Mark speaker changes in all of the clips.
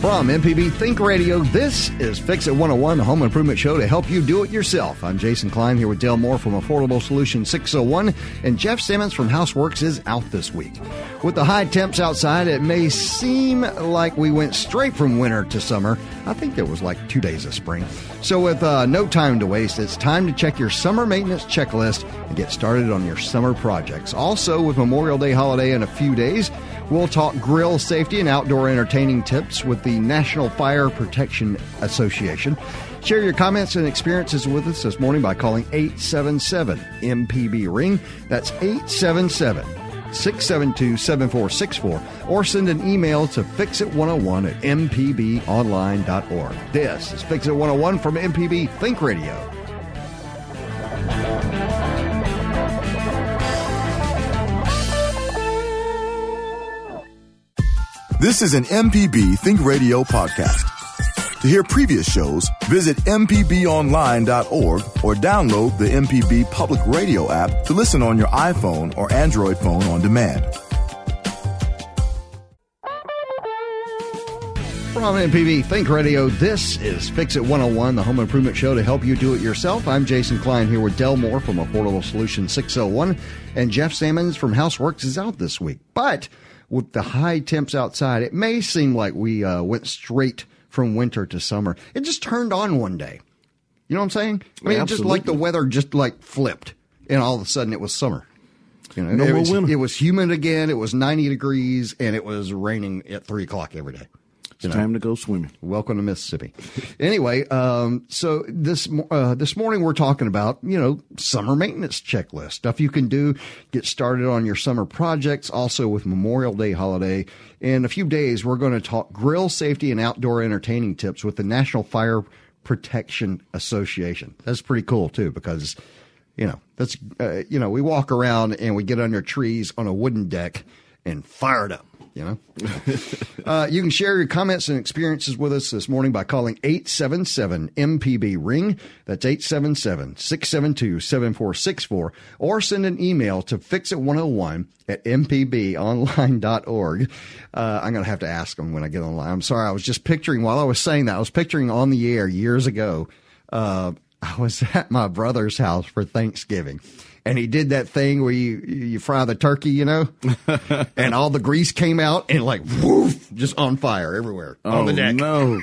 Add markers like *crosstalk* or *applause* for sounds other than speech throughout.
Speaker 1: From MPB Think Radio, this is Fix It 101, the home improvement show to help you do it yourself. I'm Jason Klein here with Dale Moore from Affordable Solution 601, and Jeff Simmons from Houseworks is out this week. With the high temps outside, it may seem like we went straight from winter to summer. I think there was like two days of spring. So, with uh, no time to waste, it's time to check your summer maintenance checklist and get started on your summer projects. Also, with Memorial Day holiday in a few days, We'll talk grill safety and outdoor entertaining tips with the National Fire Protection Association. Share your comments and experiences with us this morning by calling 877 MPB Ring. That's 877 672 7464 or send an email to fixit101 at mpbonline.org. This is Fix It 101 from MPB Think Radio.
Speaker 2: This is an MPB Think Radio podcast. To hear previous shows, visit MPBOnline.org or download the MPB Public Radio app to listen on your iPhone or Android phone on demand.
Speaker 1: From MPB Think Radio, this is Fix It 101, the home improvement show to help you do it yourself. I'm Jason Klein here with Del Moore from Affordable Solution 601, and Jeff Sammons from Houseworks is out this week. But with the high temps outside, it may seem like we uh, went straight from winter to summer. It just turned on one day. You know what I'm saying? I mean, just like the weather just like flipped, and all of a sudden it was summer. You know,
Speaker 3: no
Speaker 1: it, was,
Speaker 3: winter.
Speaker 1: it was humid again. It was 90 degrees, and it was raining at three o'clock every day.
Speaker 3: It's time to go swimming.
Speaker 1: Welcome to Mississippi. anyway, um, so this uh, this morning we're talking about you know summer maintenance checklist stuff you can do, get started on your summer projects. Also with Memorial Day holiday in a few days, we're going to talk grill safety and outdoor entertaining tips with the National Fire Protection Association. That's pretty cool too because you know that's uh, you know we walk around and we get under trees on a wooden deck and fire it up. You know, *laughs* uh, you can share your comments and experiences with us this morning by calling 877 MPB Ring. That's 877 672 7464. Or send an email to fixit101 at mpbonline.org. Uh, I'm going to have to ask them when I get online. I'm sorry. I was just picturing, while I was saying that, I was picturing on the air years ago. Uh, I was *laughs* at my brother's house for Thanksgiving and he did that thing where you you fry the turkey, you know, *laughs* and all the grease came out and like woof, just on fire everywhere
Speaker 3: oh,
Speaker 1: on the deck.
Speaker 3: No,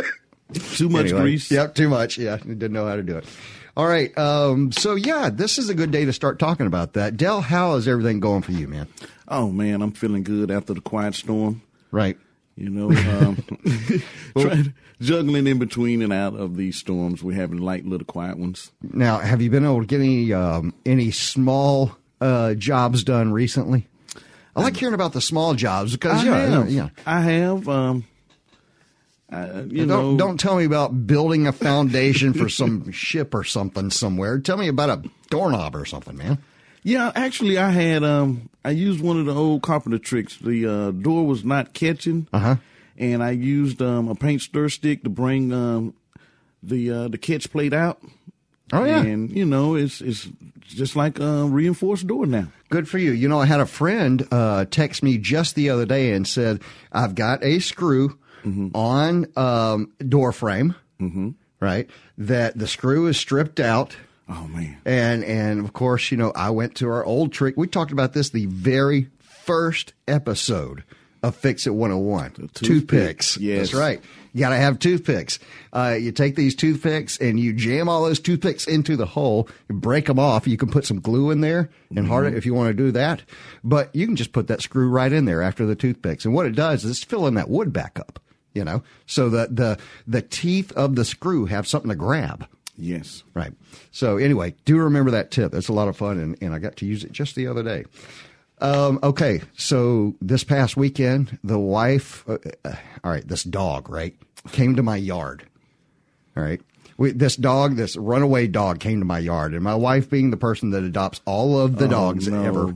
Speaker 3: *laughs* too much
Speaker 1: anyway,
Speaker 3: grease.
Speaker 1: Yep, too much. Yeah, didn't know how to do it. All right, um, so yeah, this is a good day to start talking about that. Dell, how is everything going for you, man?
Speaker 3: Oh man, I'm feeling good after the quiet storm.
Speaker 1: Right.
Speaker 3: You know, um, *laughs* juggling in between and out of these storms. We're having light little quiet ones.
Speaker 1: Now, have you been able to get any um, any small uh, jobs done recently? I like hearing about the small jobs because
Speaker 3: I
Speaker 1: yeah,
Speaker 3: have.
Speaker 1: yeah.
Speaker 3: I have. Um, I, you
Speaker 1: don't,
Speaker 3: know,
Speaker 1: don't tell me about building a foundation for some *laughs* ship or something somewhere. Tell me about a doorknob or something, man.
Speaker 3: Yeah, actually, I had um, I used one of the old carpenter tricks. The uh, door was not catching,
Speaker 1: uh-huh.
Speaker 3: and I used um, a paint stir stick to bring um, the uh, the catch plate out.
Speaker 1: Oh yeah,
Speaker 3: and you know it's it's just like a reinforced door now.
Speaker 1: Good for you. You know, I had a friend uh, text me just the other day and said, "I've got a screw mm-hmm. on um, door frame,
Speaker 3: mm-hmm.
Speaker 1: right? That the screw is stripped out."
Speaker 3: Oh man.
Speaker 1: And and of course, you know, I went to our old trick. We talked about this the very first episode of Fix It 101.
Speaker 3: Toothpick.
Speaker 1: Toothpicks.
Speaker 3: Yes.
Speaker 1: That's right. You got to have toothpicks. Uh, you take these toothpicks and you jam all those toothpicks into the hole, you break them off. You can put some glue in there and
Speaker 3: Mm-hmm.
Speaker 1: hard it if you want to do that. But you can just put that screw right in there after the toothpicks. And what it does is it's filling that wood back up, you know, so that the, the teeth of the screw have something to grab.
Speaker 3: Yes.
Speaker 1: Right. So anyway, do remember that tip. That's a lot of fun, and, and I got to use it just the other day. Um, okay, so this past weekend, the wife, uh, uh, all right, this dog, right, came to my yard. All right. We, this dog, this runaway dog came to my yard, and my wife, being the person that adopts all of the
Speaker 3: Oh,
Speaker 1: dogs
Speaker 3: no.
Speaker 1: ever,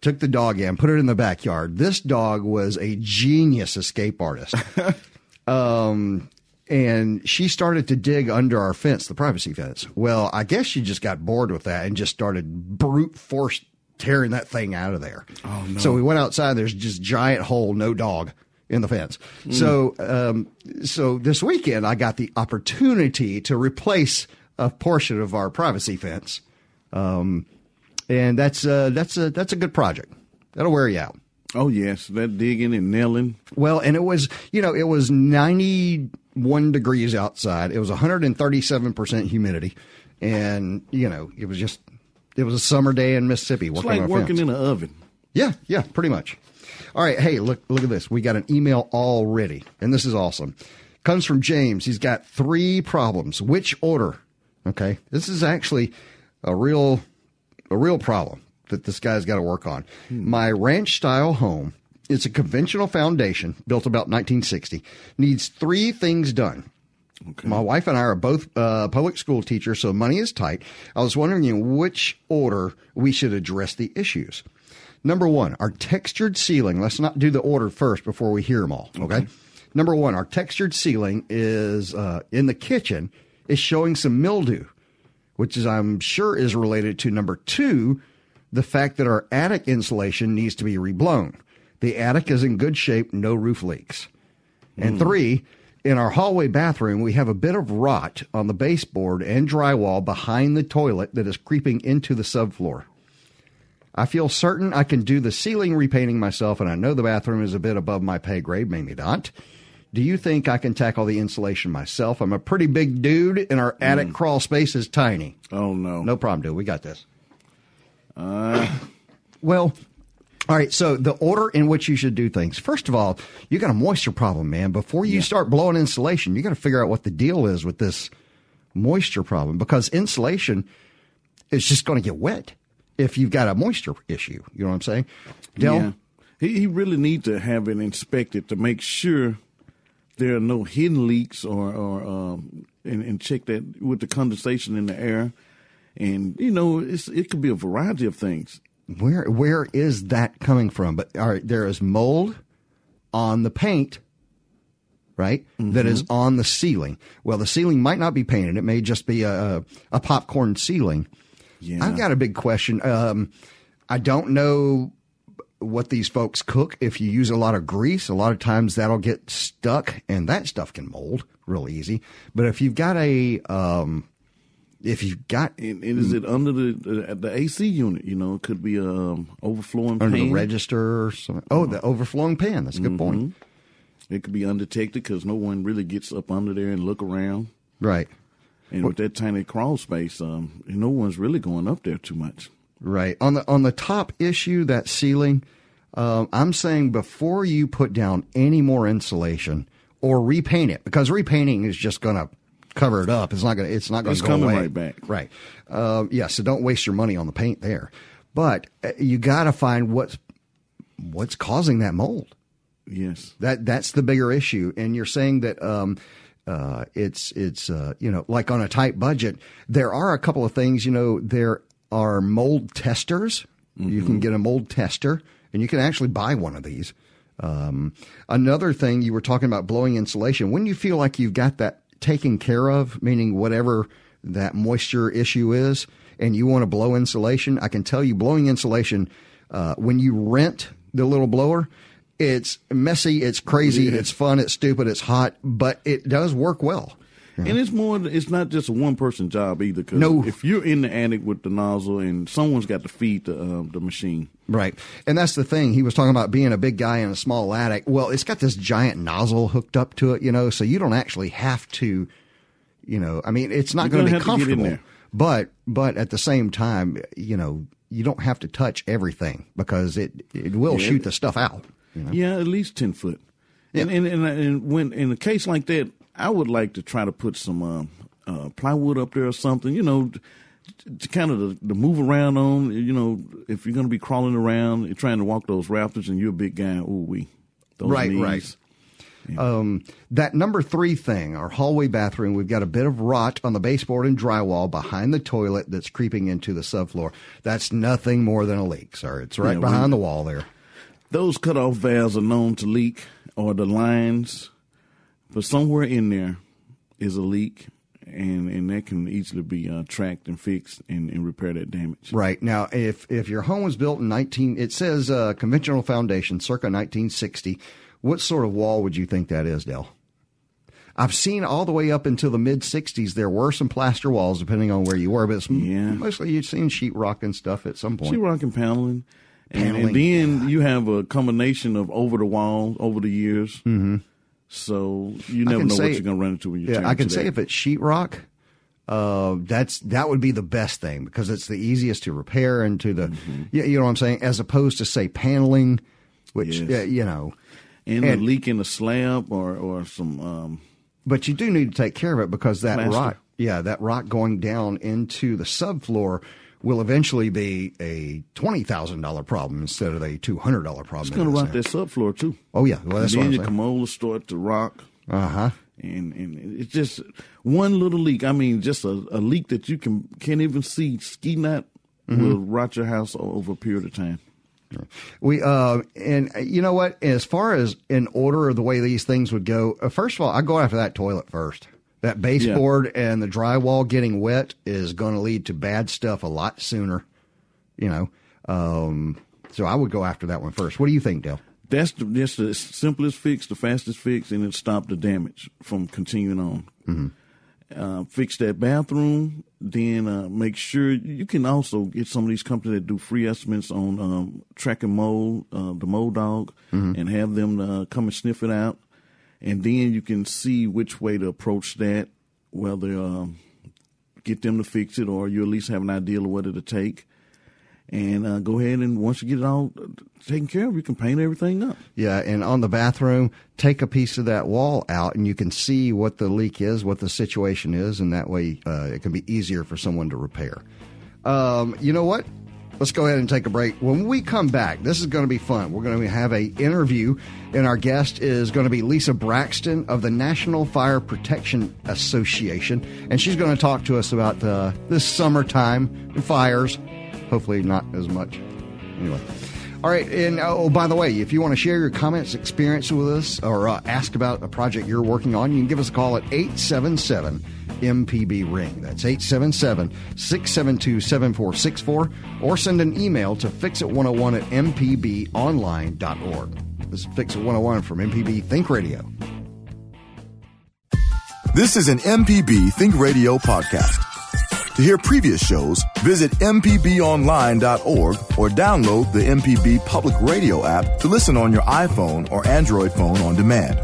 Speaker 1: took the dog in, put it in the backyard. This dog was a genius escape artist. *laughs* um, and she started to dig under our fence, the privacy fence. Well, I guess she just got bored with that and just started brute force tearing that thing out of there.
Speaker 3: Oh, no.
Speaker 1: So we went outside. There's just giant hole, no dog in the fence. So, um, so this weekend I got the opportunity to replace a portion of our privacy fence, um, and that's uh, that's a that's a good project. That'll wear you out.
Speaker 3: Oh yes, that digging and nailing.
Speaker 1: Well, and it was, you know, it was 91 degrees outside. It was 137% humidity. And, you know, it was just, it was a summer day in Mississippi.
Speaker 3: It's like working
Speaker 1: fence.
Speaker 3: in an oven.
Speaker 1: Yeah, yeah, pretty much. All right, hey, look look at this. We got an email already, and this is awesome. Comes from James. He's got three problems. Which order? Okay. This is actually a real a real problem that this guy's got to work on. Hmm. My ranch style home, it's a conventional foundation built about 1960, needs three things done. My wife and I are both uh, public school teachers, so money is tight. I was wondering in which order we should address the issues. Number one, our textured ceiling. Let's not do the order first before we hear them all. Okay. Number one, our textured ceiling is uh, in the kitchen is showing some mildew, which is I'm sure is related to number two, the fact that our attic insulation needs to be reblown. The attic is in good shape, no roof leaks. And three, in our hallway bathroom, we have a bit of rot on the baseboard and drywall behind the toilet that is creeping into the subfloor. I feel certain I can do the ceiling repainting myself, and I know the bathroom is a bit above my pay grade, maybe not. Do you think I can tackle the insulation myself? I'm a pretty big dude, and our attic crawl space is tiny.
Speaker 3: Oh no.
Speaker 1: No problem, dude. We got this. Uh... well, all right. So the order in which you should do things. First of all, you got a moisture problem, man. Before you start blowing insulation, you got to figure out what the deal is with this moisture problem because insulation is just going to get wet if you've got a moisture issue. You know what I'm saying? Del,
Speaker 3: Yeah. He, he really needs to have it inspected to make sure there are no hidden leaks or, or um, and, and check that with the condensation in the air. And, you know, it's, it could be a variety of things.
Speaker 1: Where where is that coming from? But all right, there is mold on the paint, right? That is on the ceiling. Well, the ceiling might not be painted; it may just be a a, a popcorn ceiling.
Speaker 3: Yeah.
Speaker 1: I've got a big question. Um, I don't know what these folks cook. If you use a lot of grease, a lot of times that'll get stuck, and that stuff can mold real easy. But if you've got a um, if you've got
Speaker 3: And, and is it under the, the the AC unit? You know, it could be a um, overflowing
Speaker 1: under
Speaker 3: pan.
Speaker 1: the register or something. Oh, the overflowing pan. That's a good point.
Speaker 3: It could be undetected because no one really gets up under there and look around.
Speaker 1: Right.
Speaker 3: And with that tiny crawl space, um, no one's really going up there too much.
Speaker 1: Right. On the on the top issue, that ceiling, um, I'm saying before you put down any more insulation or repaint it, because repainting is just going to cover it up. It's not going. to It's not going to go
Speaker 3: coming
Speaker 1: away.
Speaker 3: right back.
Speaker 1: Right. Uh, yeah. So don't waste your money on the paint there. But uh, you got to find what's what's causing that mold.
Speaker 3: Yes.
Speaker 1: That that's the bigger issue. And you're saying that um, uh, it's it's uh, you know like on a tight budget, there are a couple of things. You know, there are mold testers. You can get a mold tester, and you can actually buy one of these. Um, another thing you were talking about blowing insulation. When you feel like you've got that taken care of, meaning whatever that moisture issue is, and you want to blow insulation, I can tell you blowing insulation uh, when you rent the little blower. It's messy, it's crazy,
Speaker 3: Yeah.
Speaker 1: it's fun, it's stupid, it's hot, but it does work well.
Speaker 3: And it's more. It's not just a one person job either. Cause
Speaker 1: No.
Speaker 3: if you're in the attic with the nozzle and someone's got to feed the uh, the machine.
Speaker 1: Right. And that's the thing. He was talking about being a big guy in a small attic. Well, it's got this giant nozzle hooked up to it, you know, so you don't actually have to, you know, I mean, it's not going to be
Speaker 3: gonna get in
Speaker 1: comfortable. But but at the same time, you know, you don't have to touch everything because it it will
Speaker 3: Yeah.
Speaker 1: shoot the stuff out. you know?
Speaker 3: Yeah, at least ten foot. And, and and and when in a case like that, I would like to try to put some um, uh, plywood up there or something. You know, to, to kind of to, to move around on. You know, if you're going to be crawling around, you're trying to walk those rafters, and you're a big guy. Ooh, we those
Speaker 1: Right,
Speaker 3: knees.
Speaker 1: right. Um, that number three thing, our hallway bathroom, we've got a bit of rot on the baseboard and drywall behind the toilet that's creeping into the subfloor. That's nothing more than a leak, sir. It's right
Speaker 3: Yeah,
Speaker 1: behind
Speaker 3: we-
Speaker 1: the wall there.
Speaker 3: Those cutoff valves are known to leak, or the lines, but somewhere in there is a leak, and and that can easily be uh, tracked and fixed and, and repair that damage.
Speaker 1: Right now, if if your home was built in nineteen, it says uh, conventional foundation, circa nineteen sixty, What sort of wall would you think that is, Dell? I've seen all the way up until the mid 60s. There were some plaster walls, depending on where you were, but
Speaker 3: Yeah.
Speaker 1: mostly you've seen sheetrock and stuff at some point.
Speaker 3: Sheetrock and paneling. And,
Speaker 1: Paneling.
Speaker 3: and then you have a combination of over the wall over the years. Mm-hmm. So you never know what you're going to run into when you
Speaker 1: Yeah, I can
Speaker 3: to
Speaker 1: say if it's sheetrock, uh, that's that would be the best thing because it's the easiest to repair and to the,
Speaker 3: Mm-hmm.
Speaker 1: yeah, you know what I'm saying, as opposed to say paneling, which
Speaker 3: Yes.
Speaker 1: uh, you know,
Speaker 3: and,
Speaker 1: and-
Speaker 3: a leak in the slab or or some um,
Speaker 1: but you do need to take care of it because that
Speaker 3: Plaster.
Speaker 1: rock, yeah, that rock going down into the subfloor will eventually be a twenty thousand dollar problem instead of a two hundred dollar problem.
Speaker 3: it's going to rock that subfloor too.
Speaker 1: Oh yeah, well that's
Speaker 3: and then commode will start to rock.
Speaker 1: Uh huh.
Speaker 3: and and it's just one little leak. I mean, just a, a leak that you can can't even see. Ski knot
Speaker 1: Mm-hmm.
Speaker 3: will rot your house over a period of time.
Speaker 1: We uh, and uh, you know what? As far as in order of the way these things would go, uh, first of all, I go after that toilet first. That baseboard and the drywall getting wet is going to lead to bad stuff a lot sooner. You know, um, so I would go after that one first. What do you think, Dale?
Speaker 3: That's the, that's the simplest fix, the fastest fix, and it stop the damage from continuing on.
Speaker 1: Mm-hmm.
Speaker 3: Uh, fix that bathroom, then uh, make sure you can also get some of these companies that do free estimates on um, track and mold, uh, the mold dog,
Speaker 1: Mm-hmm.
Speaker 3: and have them uh, come and sniff it out, and then you can see which way to approach that, whether um, get them to fix it or you at least have an idea of what it'll take. And uh, go ahead and once you get it all taken care of, you can paint everything up.
Speaker 1: Yeah, and on the bathroom, take a piece of that wall out, and you can see what the leak is, what the situation is, and that way uh, it can be easier for someone to repair. Um, you know what? Let's go ahead and take a break. When we come back, this is going to be fun. We're going to have a interview, and our guest is going to be Lisa Braxton of the National Fire Protection Association, and she's going to talk to us about uh, this summertime fires. Hopefully, not as much. Anyway. All right, and uh, oh, by the way, if you want to share your comments, experience with us, or uh, ask about a project you're working on, you can give us a call at 877 MPB Ring. That's 877 672 7464, or send an email to fixit101 at mpbonline.org. This is Fixit 101 from MPB Think Radio.
Speaker 2: This is an MPB Think Radio podcast. To hear previous shows, visit MPBOnline.org or download the MPB Public Radio app to listen on your iPhone or Android phone on demand.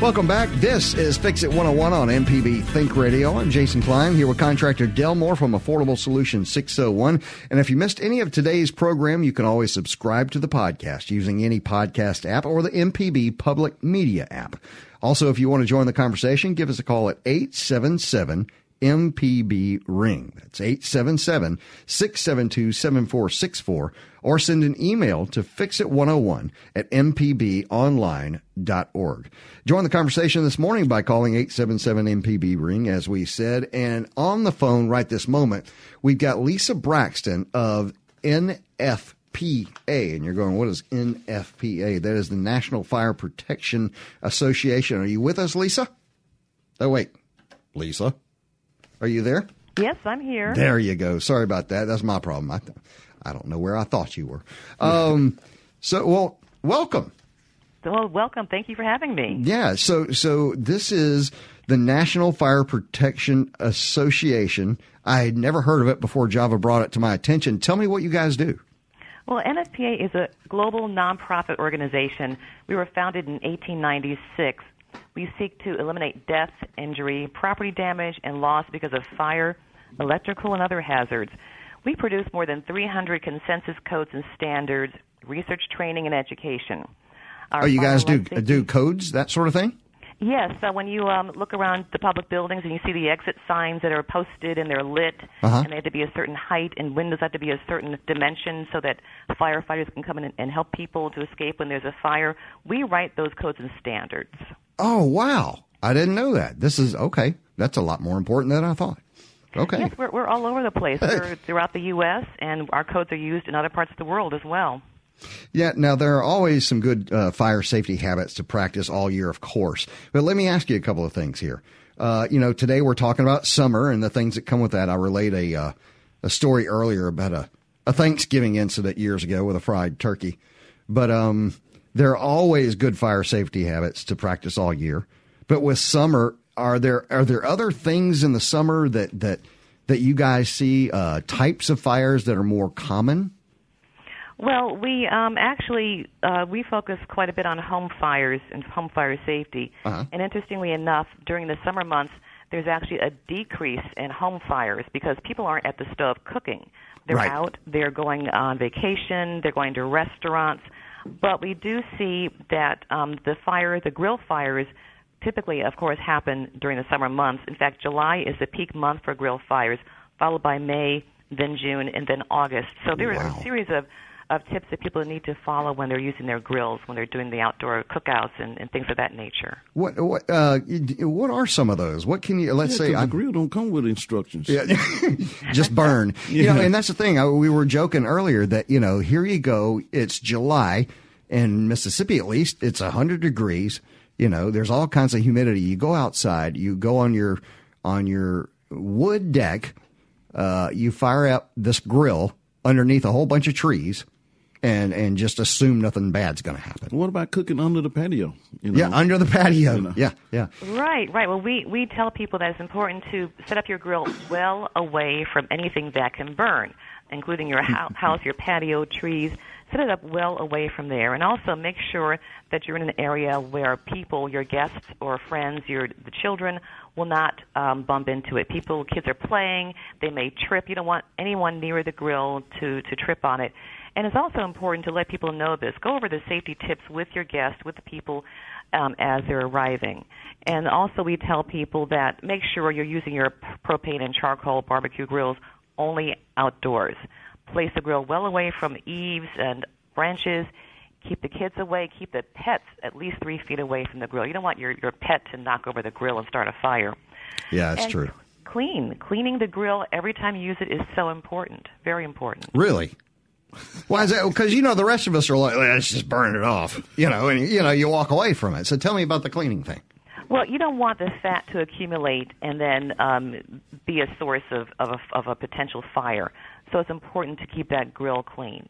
Speaker 1: Welcome back. This is Fix It 101 on MPB Think Radio. I'm Jason Klein here with contractor Delmore from Affordable Solutions 601. And if you missed any of today's program, you can always subscribe to the podcast using any podcast app or the MPB Public Media app. Also, if you want to join the conversation, give us a call at 877 MPB Ring. That's 877 672 7464 or send an email to fixit101 at mpbonline.org. Join the conversation this morning by calling 877 MPB Ring, as we said. And on the phone right this moment, we've got Lisa Braxton of NFPA. And you're going, what is NFPA? That is the National Fire Protection Association. Are you with us, Lisa? Oh, wait. Lisa? Are you there?
Speaker 4: Yes, I'm here.
Speaker 1: There you go. Sorry about that. That's my problem. I, I don't know where I thought you were. Um, *laughs* so, well, welcome.
Speaker 4: Well, welcome. Thank you for having me.
Speaker 1: Yeah. So, so this is the National Fire Protection Association. I had never heard of it before Java brought it to my attention. Tell me what you guys do.
Speaker 4: Well, NFPA is a global nonprofit organization. We were founded in 1896. We seek to eliminate death, injury, property damage, and loss because of fire, electrical, and other hazards. We produce more than 300 consensus codes and standards, research, training, and education. Our
Speaker 1: Oh, you guys do
Speaker 4: safety-
Speaker 1: do codes that sort of thing?
Speaker 4: Yes. So when you um, look around the public buildings and you see the exit signs that are posted and they're lit,
Speaker 1: Uh-huh.
Speaker 4: and they have to be a certain height, and windows have to be a certain dimension so that firefighters can come in and help people to escape when there's a fire, we write those codes and standards.
Speaker 1: Oh, wow! I didn't know that. This is okay. That's a lot more important than I thought. Okay.
Speaker 4: Yes, we're, we're all over the place. We're throughout the U.S., and our codes are used in other parts of the world as well.
Speaker 1: Yeah, now there are always some good uh, fire safety habits to practice all year, of course. But let me ask you a couple of things here. Uh, you know, today we're talking about summer and the things that come with that. I relayed a uh, a story earlier about a a Thanksgiving incident years ago with a fried turkey, but um, there are always good fire safety habits to practice all year. But with summer, are there are there other things in the summer that that that you guys see uh, types of fires that are more common?
Speaker 4: Well, we um, actually uh, we focus quite a bit on home fires and home fire safety.
Speaker 1: Uh-huh.
Speaker 4: And interestingly enough, during the summer months, there's actually a decrease in home fires because people aren't at the stove cooking. They're
Speaker 1: Right.
Speaker 4: out, they're going on vacation, they're going to restaurants. But we do see that um, the fire, the grill fires, typically, of course, happen during the summer months. In fact, July is the peak month for grill fires, followed by May, then June, and then August. So there
Speaker 1: Wow.
Speaker 4: a series of of tips that people need to follow when they're using their grills, when they're doing the outdoor cookouts and, and things of that nature.
Speaker 1: What what uh, what are some of those? What can you let's
Speaker 3: Yeah,
Speaker 1: say
Speaker 3: 'cause the
Speaker 1: I'm
Speaker 3: grill don't come with instructions.
Speaker 1: Yeah, *laughs* just burn. *laughs* You know, and that's the thing. I, we were joking earlier that you know, here you go. It's July in Mississippi, at least. It's hundred degrees. You know, there's all kinds of humidity. You go outside. You go on your on your wood deck. Uh, you fire up this grill underneath a whole bunch of trees, and and just assume nothing bad's going to happen.
Speaker 3: What about cooking under the patio? You know?
Speaker 1: Yeah, under the patio.
Speaker 3: You know.
Speaker 1: Yeah, yeah.
Speaker 4: Right, right. Well, we, we tell people that it's important to set up your grill well away from anything that can burn, including your house, your patio, trees. Set it up well away from there, and also make sure that you're in an area where people, your guests or friends, your the children, will not um, bump into it. People, kids are playing; they may trip. You don't want anyone near the grill to to trip on it. And it's also important to let people know this. Go over the safety tips with your guests, with the people um, as they're arriving. And also, we tell people that make sure you're using your propane and charcoal barbecue grills only outdoors. Place the grill well away from eaves and branches. Keep the kids away. Keep the pets at least three feet away from the grill. You don't want your, your pet to knock over the grill and start a fire.
Speaker 1: Yeah, that's
Speaker 4: and
Speaker 1: true.
Speaker 4: Clean. Cleaning the grill every time you use it is so important. Very important.
Speaker 1: Really? Why is that? Because you know the rest of us are like, let's just burn it off, you know, and you know you walk away from it. So tell me about the cleaning thing.
Speaker 4: Well, you don't want the fat to accumulate and then um, be a source of, of, a, of a potential fire. So it's important to keep that grill clean.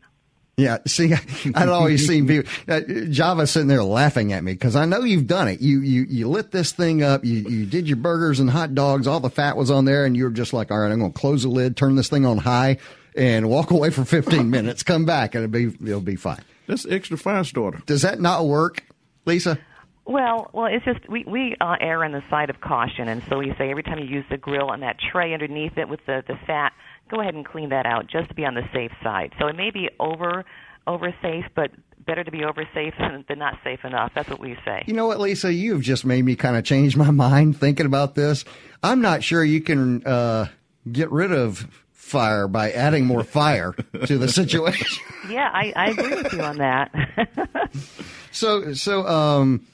Speaker 1: Yeah, see, *laughs* I'd always seen people. Uh, Java sitting there laughing at me because I know you've done it. You you you lit this thing up. You you did your burgers and hot dogs. All the fat was on there, and you were just like, all right, I'm going to close the lid, turn this thing on high, and walk away for 15 minutes. Come back, and it'll be it'll be fine.
Speaker 3: That's extra fire starter.
Speaker 1: Does that not work, Lisa?
Speaker 4: Well, well, it's just we we uh, err on the side of caution, and so we say every time you use the grill on that tray underneath it with the the fat, go ahead and clean that out just to be on the safe side. So it may be over over safe, but better to be over safe than, *laughs* than not safe enough. That's what we say.
Speaker 1: You know what, Lisa? You've just made me kind of change my *laughs* mind thinking about this. I'm not sure you can uh, get rid of fire by adding more fire *laughs* to the situation.
Speaker 4: Yeah, I, I agree with you on that.
Speaker 1: So, so, um,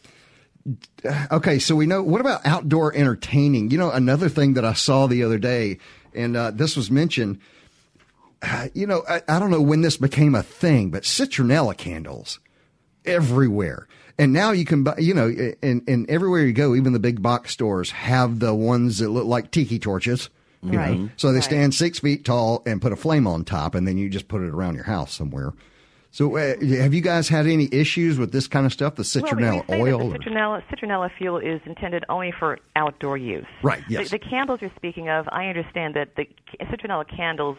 Speaker 1: okay, so we know, what about outdoor entertaining? You know, another thing that I saw the other day, and uh, this was mentioned, uh, you know, I, I don't know when this became a thing, but citronella candles everywhere. And now you can buy, you know, and, and everywhere you go, even the big box stores have the ones that look like tiki torches. You
Speaker 4: Right.
Speaker 1: know, so they
Speaker 4: Right.
Speaker 1: stand six feet tall and put a flame on top, and then you just put it around your house somewhere. So, uh, have you guys had any issues with this kind of stuff, the citronella
Speaker 4: well, we, we
Speaker 1: oil?
Speaker 4: The citronella, citronella fuel is intended only for outdoor use.
Speaker 1: Right, yes.
Speaker 4: The, the candles you're speaking of, I understand that the citronella candles.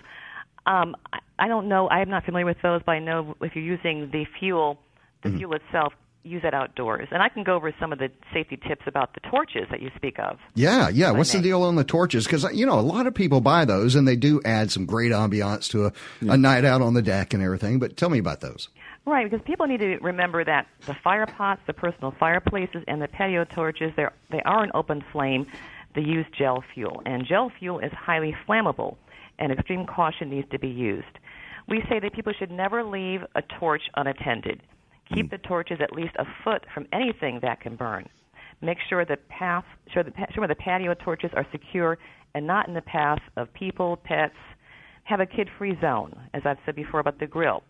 Speaker 4: Um, I, don't know. I am not familiar with those, but I know if you're using the fuel, the
Speaker 1: Mm-hmm.
Speaker 4: fuel itself, use it outdoors. And I can go over some of the safety tips about the torches that you speak of.
Speaker 1: Yeah, yeah. What's the deal on the torches? Because you know a lot of people buy those, and they do add some great ambiance to a, a night out on the deck and everything. But tell me about those.
Speaker 4: Right, because people need to remember that the fire pots, the personal fireplaces, and the patio torches, they're, they are an open flame. They use gel fuel, and gel fuel is highly flammable, and extreme caution needs to be used. We say that people should never leave a torch unattended. Keep mm. the torches at least a foot from anything that can burn. Make sure the path, sure the, sure the patio torches are secure and not in the path of people, pets. Have a kid-free zone, as I've said before about the grill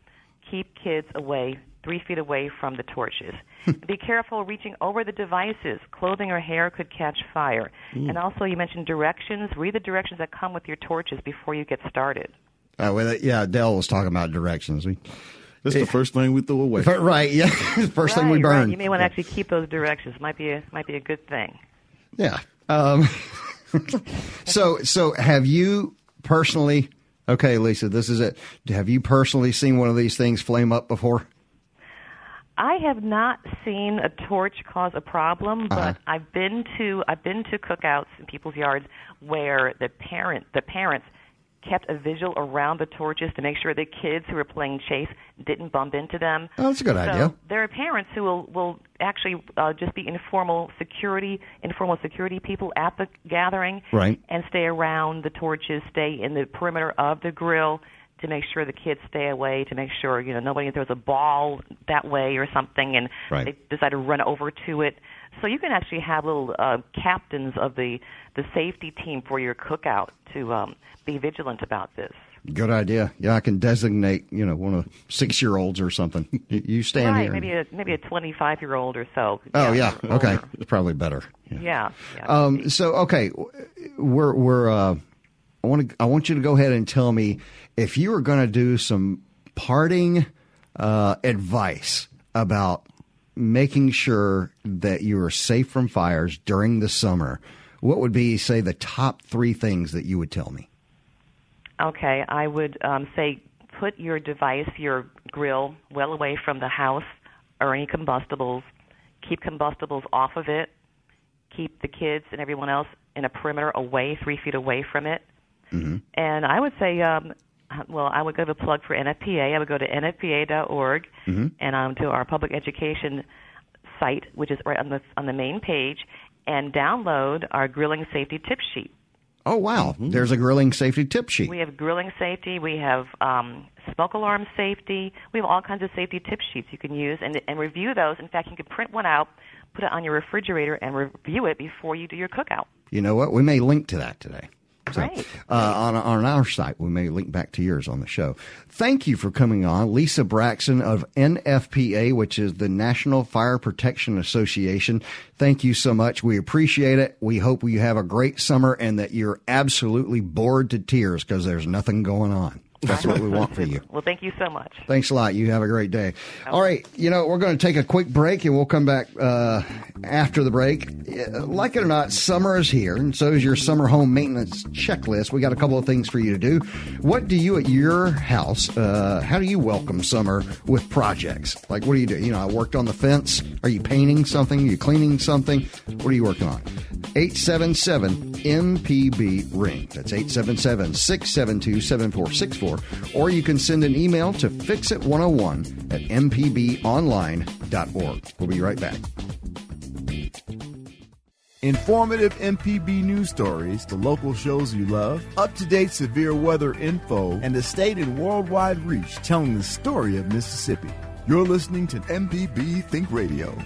Speaker 4: keep kids away, three feet away from the torches. Hmm. Be careful reaching over the devices. Clothing or hair could catch fire. Hmm. And also, you mentioned directions. Read the directions that come with your torches before you get started.
Speaker 1: Uh, well, yeah, Dell was talking about directions. We,
Speaker 3: That's the first thing we throw away. *laughs*
Speaker 1: right, yeah, *laughs* first thing we
Speaker 4: Right,
Speaker 1: burn.
Speaker 4: Right. You may want to actually keep those directions. Might be a, might be a good thing.
Speaker 1: Yeah. Um, *laughs* so, so have you personally? Okay, Lisa, this is it. Have you personally seen one of these things flame up before?
Speaker 4: I have not seen a torch cause a problem, but
Speaker 1: Uh-huh.
Speaker 4: I've been to I've been to cookouts in people's yards where the parent the parents kept a vigil around the torches to make sure the kids who were playing chase didn't bump into them.
Speaker 1: Oh, that's a good
Speaker 4: so
Speaker 1: idea.
Speaker 4: There are parents who will will actually uh, just be informal security informal security people at the gathering
Speaker 1: Right.
Speaker 4: and stay around the torches, stay in the perimeter of the grill to make sure the kids stay away, to make sure you know nobody throws a ball that way or something, and
Speaker 1: Right.
Speaker 4: they decide to run over to it. So you can actually have little uh, captains of the the safety team for your cookout to um, be vigilant about this.
Speaker 1: Good idea. Yeah, I can designate, you know, one of six year olds or something. *laughs* You- stand
Speaker 4: right,
Speaker 1: here.
Speaker 4: maybe a maybe a 25 year old or so.
Speaker 1: oh yeah,
Speaker 4: or
Speaker 1: okay,
Speaker 4: older.
Speaker 1: it's probably better.
Speaker 4: Yeah. yeah.
Speaker 1: Um, so okay, we're we're. Uh, I want to. I want you to go ahead and tell me if you were going to do some parting uh, advice about making sure that you are safe from fires during the summer. What would be, say, the top three things that you would tell me?
Speaker 4: Okay, I would um, say put your device, your grill, well away from the house or any combustibles. Keep combustibles off of it. Keep the kids and everyone else in a perimeter away, three feet away from it.
Speaker 1: Mm-hmm.
Speaker 4: And I would say, um, well, I would go to plug for NFPA. I would go to nfpa.org
Speaker 1: Mm-hmm.
Speaker 4: and um, to our public education site, which is right on the on the main page, and download our grilling safety tip sheet.
Speaker 1: Oh wow, there's a grilling safety tip sheet.
Speaker 4: We have grilling safety. We have um, smoke alarm safety. We have all kinds of safety tip sheets you can use and, and review those. In fact, you can print one out, put it on your refrigerator, and review it before you do your cookout.
Speaker 1: You know what? We may link to that today. So, uh, on, on our site, we may link back to yours on the show. Thank you for coming on. Lisa Braxton of NFPA, which is the National Fire Protection Association. Thank you so much. We appreciate it. We hope you have a great summer and that you're absolutely bored to tears because there's nothing going on. That's what we want for you.
Speaker 4: Well, thank you so much.
Speaker 1: Thanks a lot. You have a great day. All right. You know, we're going to take a quick break and we'll come back uh, after the break. Like it or not, summer is here, and so is your summer home maintenance checklist. We got a couple of things for you to do. What do you at your house, uh, how do you welcome summer with projects? Like, what do you do? You know, I worked on the fence. Are you painting something? Are you cleaning something? What are you working on? 877 MPB Ring. That's 877 672 7464. Or you can send an email to fixit101 at mpbonline.org. We'll be right back.
Speaker 2: Informative MPB news stories, the local shows you love, up to date severe weather info, and the state and worldwide reach telling the story of Mississippi. You're listening to MPB Think Radio.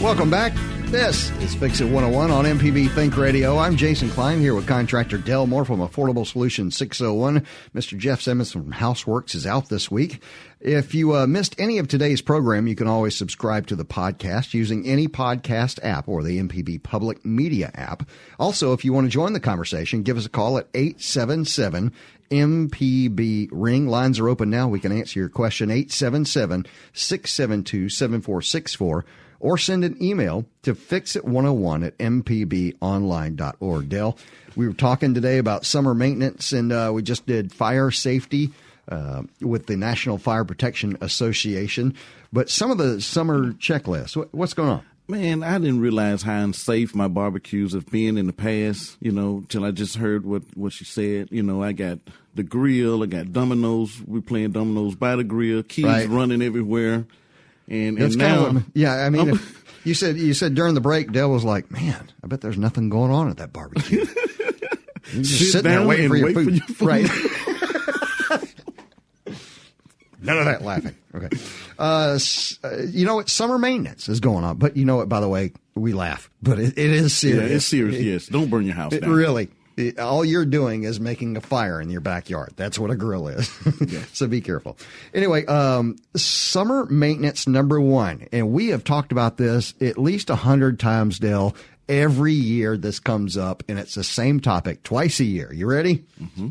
Speaker 1: Welcome back. This is Fix It 101 on MPB Think Radio. I'm Jason Klein here with contractor Dell Moore from Affordable Solutions 601. Mr. Jeff Simmons from Houseworks is out this week. If you uh, missed any of today's program, you can always subscribe to the podcast using any podcast app or the MPB Public Media app. Also, if you want to join the conversation, give us a call at 877 MPB ring. Lines are open now. We can answer your question 877 672 7464 or send an email to fixit101 at mpbonline.org. Dale, we were talking today about summer maintenance and uh, we just did fire safety uh, with the National Fire Protection Association. But some of the summer checklists, what, what's going on?
Speaker 3: Man, I didn't realize how unsafe my barbecues have been in the past, you know, till I just heard what, what she said. You know, I got the grill, I got dominoes, we playing dominoes by the grill, kids
Speaker 1: Right.
Speaker 3: running everywhere. And,
Speaker 1: That's
Speaker 3: and
Speaker 1: kind
Speaker 3: now,
Speaker 1: what, yeah. I mean, if- you said you said during the break, Dell was like, "Man, I bet there's nothing going on at that barbecue." *laughs* You're just
Speaker 3: Sit
Speaker 1: sitting there waiting for your,
Speaker 3: wait for
Speaker 1: food.
Speaker 3: your food.
Speaker 1: right? *laughs* None of that laughing. Okay. Uh, uh, you know what? Summer maintenance is going on, but you know what? By the way, we laugh, but it, it is
Speaker 3: yeah,
Speaker 1: serious.
Speaker 3: it's serious, yes. Don't burn your house
Speaker 1: It
Speaker 3: down.
Speaker 1: really. All you're doing is making a fire in your backyard. That's what a grill is. *laughs* so be careful. Anyway, um, summer maintenance number one, and we have talked about this at least a hundred times, Dale, Every year this comes up, and it's the same topic twice a year. You ready? Mm-hmm.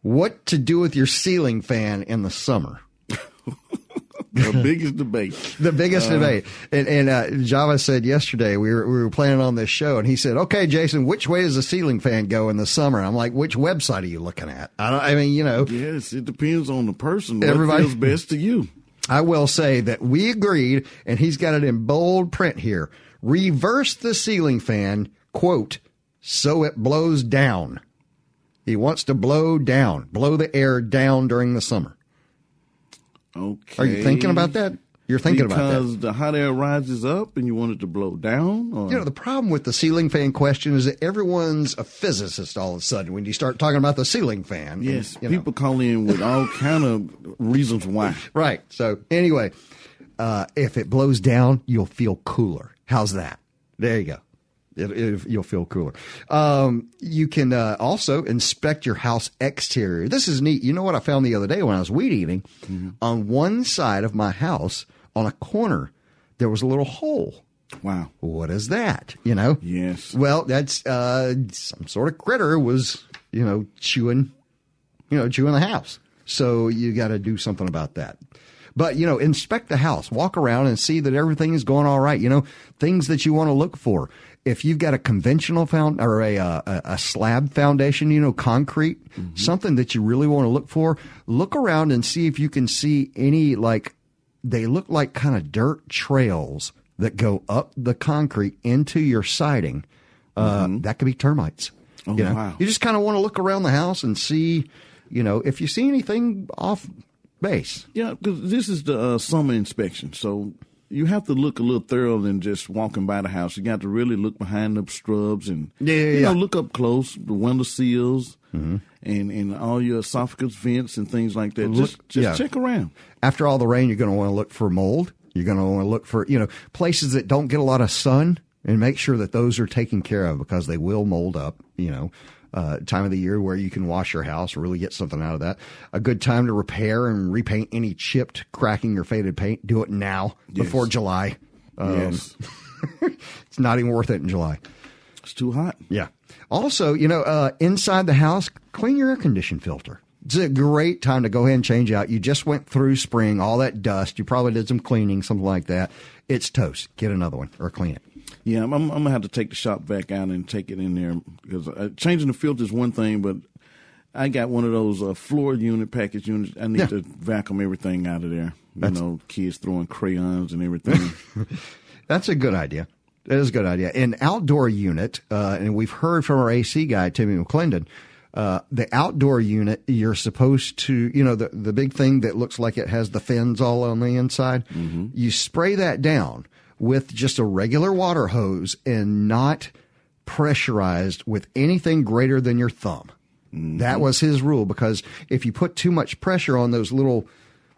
Speaker 1: What to do with your ceiling fan in the summer? *laughs*
Speaker 3: the biggest debate.
Speaker 1: The biggest uh, debate. And, and uh, Java said yesterday we were we were planning on this show, and he said, "Okay, Jason, which way does the ceiling fan go in the summer?" I'm like, "Which website are you looking at?" I don't. I mean, you know.
Speaker 3: Yes, it depends on the person. Everybody feels best to you.
Speaker 1: I will say that we agreed, and he's got it in bold print here. Reverse the ceiling fan, quote, so it blows down. He wants to blow down, blow the air down during the summer.
Speaker 3: Okay.
Speaker 1: Are you thinking about that? You're thinking
Speaker 3: because
Speaker 1: about that.
Speaker 3: Because the hot air rises up and you want it to blow down? Or?
Speaker 1: You know, the problem with the ceiling fan question is that everyone's a physicist all of a sudden when you start talking about the ceiling fan.
Speaker 3: Yes,
Speaker 1: and,
Speaker 3: people know. call in with all kind of reasons why. *laughs*
Speaker 1: Right. So anyway, uh, if it blows down, you'll feel cooler. How's that? There you go. It, it, you'll feel cooler. Um, you can uh, also inspect your house exterior. This is neat. You know what I found the other day when I was weed eating? Mm-hmm. On one side of my house, on a corner, there was a little hole.
Speaker 3: Wow.
Speaker 1: What is that? You know?
Speaker 3: Yes.
Speaker 1: Well, that's uh, some sort of critter was, you know, chewing, you know, chewing the house. So you got to do something about that. But, you know, inspect the house, walk around and see that everything is going all right. You know, things that you want to look for. If you've got a conventional found or a, uh, a, a slab foundation, you know, concrete, mm-hmm. something that you really want to look for, look around and see if you can see any like, they look like kind of dirt trails that go up the concrete into your siding. Uh, mm-hmm. That could be termites.
Speaker 3: Oh,
Speaker 1: you know,
Speaker 3: wow.
Speaker 1: you just kind of want to look around the house and see, you know, if you see anything off base.
Speaker 3: Yeah, because this is the uh, summer inspection, so you have to look a little thorough than just walking by the house. You got to really look behind the scrubs and
Speaker 1: yeah, yeah,
Speaker 3: you
Speaker 1: yeah.
Speaker 3: know look up close the window seals mm-hmm. and and all your esophagus vents and things like that. Look, just just yeah. check around.
Speaker 1: After all the rain, you're going to want to look for mold. You're going to want to look for you know places that don't get a lot of sun and make sure that those are taken care of because they will mold up. You know, uh, time of the year where you can wash your house, really get something out of that. A good time to repair and repaint any chipped, cracking, or faded paint. Do it now yes. before July.
Speaker 3: Um, yes. *laughs*
Speaker 1: it's not even worth it in July.
Speaker 3: It's too hot.
Speaker 1: Yeah. Also, you know, uh, inside the house, clean your air condition filter. It's a great time to go ahead and change out. You just went through spring, all that dust. You probably did some cleaning, something like that. It's toast. Get another one or clean it.
Speaker 3: Yeah, I'm, I'm, gonna have to take the shop vac out and take it in there because uh, changing the filter is one thing, but I got one of those uh, floor unit package units. I need yeah. to vacuum everything out of there. You That's, know, kids throwing crayons and everything. *laughs*
Speaker 1: That's a good idea. That is a good idea. An outdoor unit, uh, and we've heard from our AC guy Timmy McClendon. Uh, the outdoor unit, you're supposed to, you know, the the big thing that looks like it has the fins all on the inside. Mm-hmm. You spray that down with just a regular water hose and not pressurized with anything greater than your thumb. Mm-hmm. That was his rule because if you put too much pressure on those little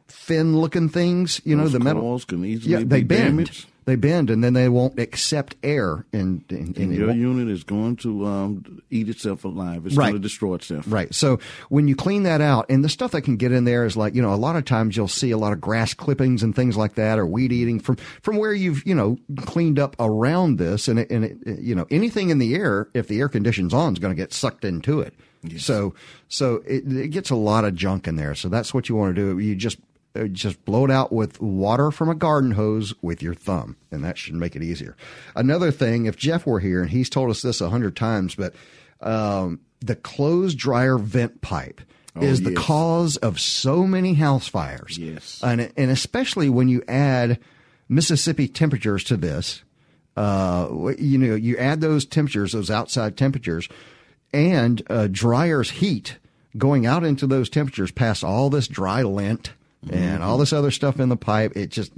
Speaker 1: fin looking things, you
Speaker 3: those
Speaker 1: know, the metal
Speaker 3: can easily
Speaker 1: yeah, they
Speaker 3: bend. Damaged
Speaker 1: they bend and then they won't accept air and,
Speaker 3: and, and your unit is going to um, eat itself alive. It's
Speaker 1: right.
Speaker 3: going to destroy itself.
Speaker 1: Right. So when you clean that out and the stuff that can get in there is like you know a lot of times you'll see a lot of grass clippings and things like that or weed eating from from where you've you know cleaned up around this and it, and it, you know anything in the air if the air condition's on is going to get sucked into it. Yes. so so it, it gets a lot of junk in there. So that's what you want to do. You just just blow it out with water from a garden hose with your thumb, and that should make it easier. Another thing, if Jeff were here, and he's told us this a hundred times, but um, the clothes dryer vent pipe oh, is the
Speaker 3: yes.
Speaker 1: cause of so many house fires.
Speaker 3: Yes,
Speaker 1: and and especially when you add Mississippi temperatures to this, uh, you know, you add those temperatures, those outside temperatures, and uh, dryer's heat going out into those temperatures past all this dry lint and all this other stuff in the pipe. It just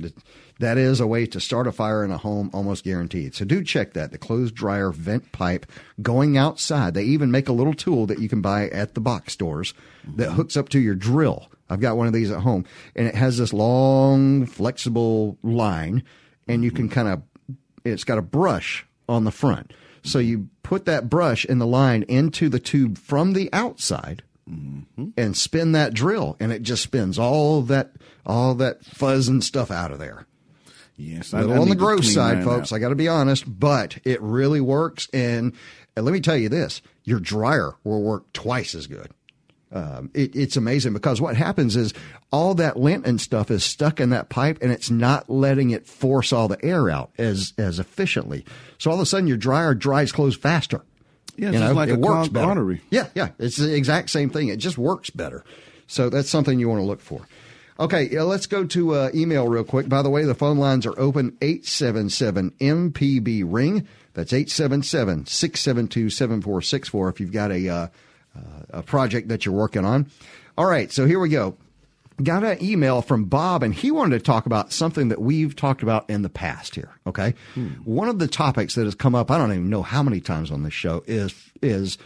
Speaker 1: that is a way to start a fire in a home, almost guaranteed. So do check that the clothes dryer vent pipe going outside. They even make a little tool that you can buy at the box stores that hooks up to your drill. I've got one of these at home, and it has this long, flexible line, and you can kind of it's got a brush on the front. So you put that brush in the line into the tube from the outside mm-hmm. and spin that drill, and it just spins all that all that fuzz and stuff out of there.
Speaker 3: Yes,
Speaker 1: a little on the gross side, folks. Out. I got to be honest, but it really works. And, and let me tell you this: your dryer will work twice as good. Um, it, it's amazing because what happens is all that lint and stuff is stuck in that pipe and it's not letting it force all the air out as as efficiently. So all of a sudden your dryer dries clothes faster.
Speaker 3: Yeah, you know, like it works better. Artery.
Speaker 1: Yeah, yeah, it's the exact same thing. It just works better. So that's something you want to look for. Okay, yeah, let's go to uh, email real quick. By the way, the phone lines are open 877 MPB ring. That's 877 672 7464 if you've got a, uh, uh, a project that you're working on. All right, so here we go. Got an email from Bob, and he wanted to talk about something that we've talked about in the past here. Okay. Hmm. One of the topics that has come up, I don't even know how many times on this show, is, is,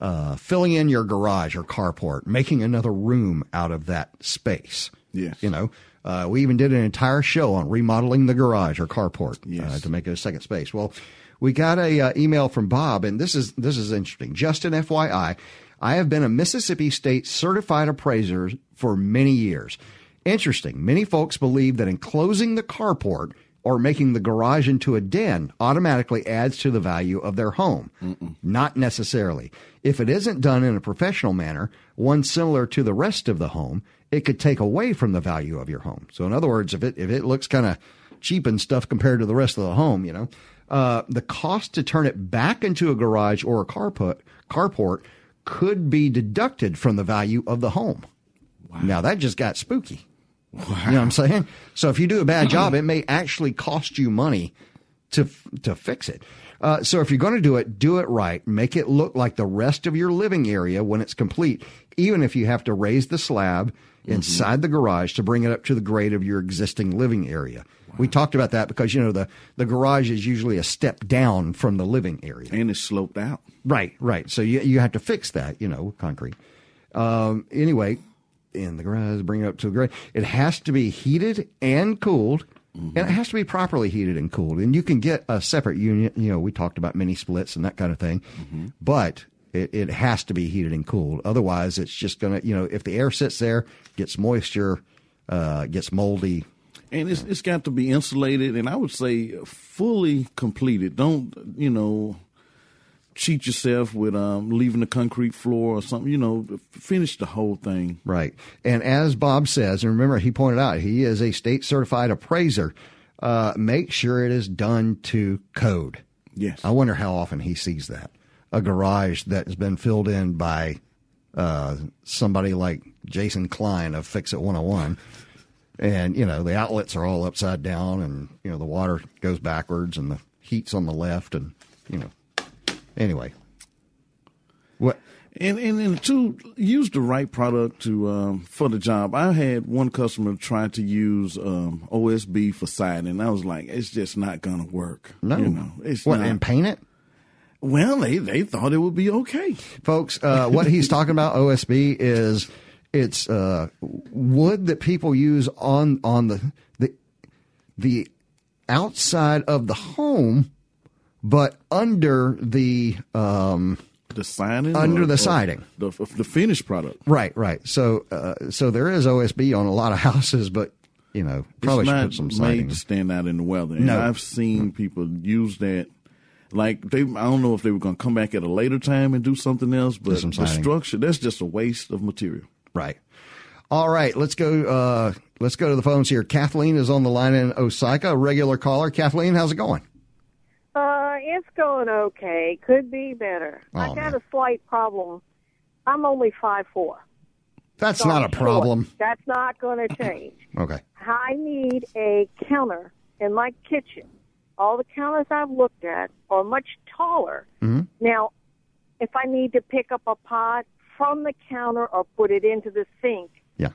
Speaker 1: uh, filling in your garage or carport, making another room out of that space.
Speaker 3: Yes.
Speaker 1: You know, uh, we even did an entire show on remodeling the garage or carport uh, yes. uh, to make it a second space. Well, we got a uh, email from Bob, and this is this is interesting. Just an FYI, I have been a Mississippi State certified appraiser for many years. Interesting. Many folks believe that enclosing the carport or making the garage into a den automatically adds to the value of their home. Mm-mm. Not necessarily. If it isn't done in a professional manner, one similar to the rest of the home, it could take away from the value of your home. So in other words, if it if it looks kind of cheap and stuff compared to the rest of the home, you know, uh, the cost to turn it back into a garage or a carport carport could be deducted from the value of the home. Wow. Now that just got spooky. Wow. You know what I'm saying? So if you do a bad job, *clears throat* it may actually cost you money to to fix it. Uh, so if you're going to do it, do it right. Make it look like the rest of your living area when it's complete, even if you have to raise the slab inside mm-hmm. the garage to bring it up to the grade of your existing living area. Wow. We talked about that because you know the the garage is usually a step down from the living area,
Speaker 3: and it's sloped out.
Speaker 1: Right, right. So you you have to fix that, you know, with concrete. Um, anyway, in the garage, bring it up to the grade. It has to be heated and cooled. Mm-hmm. And it has to be properly heated and cooled. And you can get a separate unit. You know, we talked about mini splits and that kind of thing. Mm-hmm. But it, it has to be heated and cooled. Otherwise, it's just going to, you know, if the air sits there, gets moisture, uh, gets moldy.
Speaker 3: And it's, it's got to be insulated and I would say fully completed. Don't, you know, cheat yourself with um, leaving the concrete floor or something. You know, finish the whole thing.
Speaker 1: Right. And as Bob says, and remember, he pointed out he is a state certified appraiser. Uh, make sure it is done to code.
Speaker 3: Yes.
Speaker 1: I wonder how often he sees that a garage that has been filled in by uh, somebody like Jason Klein of Fix It 101. And, you know, the outlets are all upside down and, you know, the water goes backwards and the heat's on the left. And, you know, anyway.
Speaker 3: What? And, and, and to use the right product to um, for the job, I had one customer try to use um, OSB for siding, and I was like, it's just not gonna work.
Speaker 1: No, you know, it's what not. and paint it.
Speaker 3: Well, they, they thought it would be okay.
Speaker 1: Folks, uh, what he's talking about, *laughs* OSB, is it's uh, wood that people use on on the, the the outside of the home, but under the um,
Speaker 3: the siding
Speaker 1: under or, the siding,
Speaker 3: the the finished product.
Speaker 1: Right, right. So uh, so there is OSB on a lot of *laughs* houses, but you know probably
Speaker 3: it's
Speaker 1: should put some siding.
Speaker 3: made to stand out in the weather. And no. I've seen people use that like they, I don't know if they were going to come back at a later time and do something else, but the structure that's just a waste of material.
Speaker 1: Right. All right, let's go. Uh, let's go to the phones here. Kathleen is on the line in Osyka, a regular caller. Kathleen, how's it going?
Speaker 5: Uh, it's going okay. Could be better. Oh, I got man. a slight problem. I'm only five four.
Speaker 1: That's so not a problem.
Speaker 5: That's not going to change. *laughs*
Speaker 1: okay.
Speaker 5: I need a counter in my kitchen all the counters I've looked at are much taller. Mm-hmm. Now, if I need to pick up a pot from the counter or put it into the sink,
Speaker 1: yeah.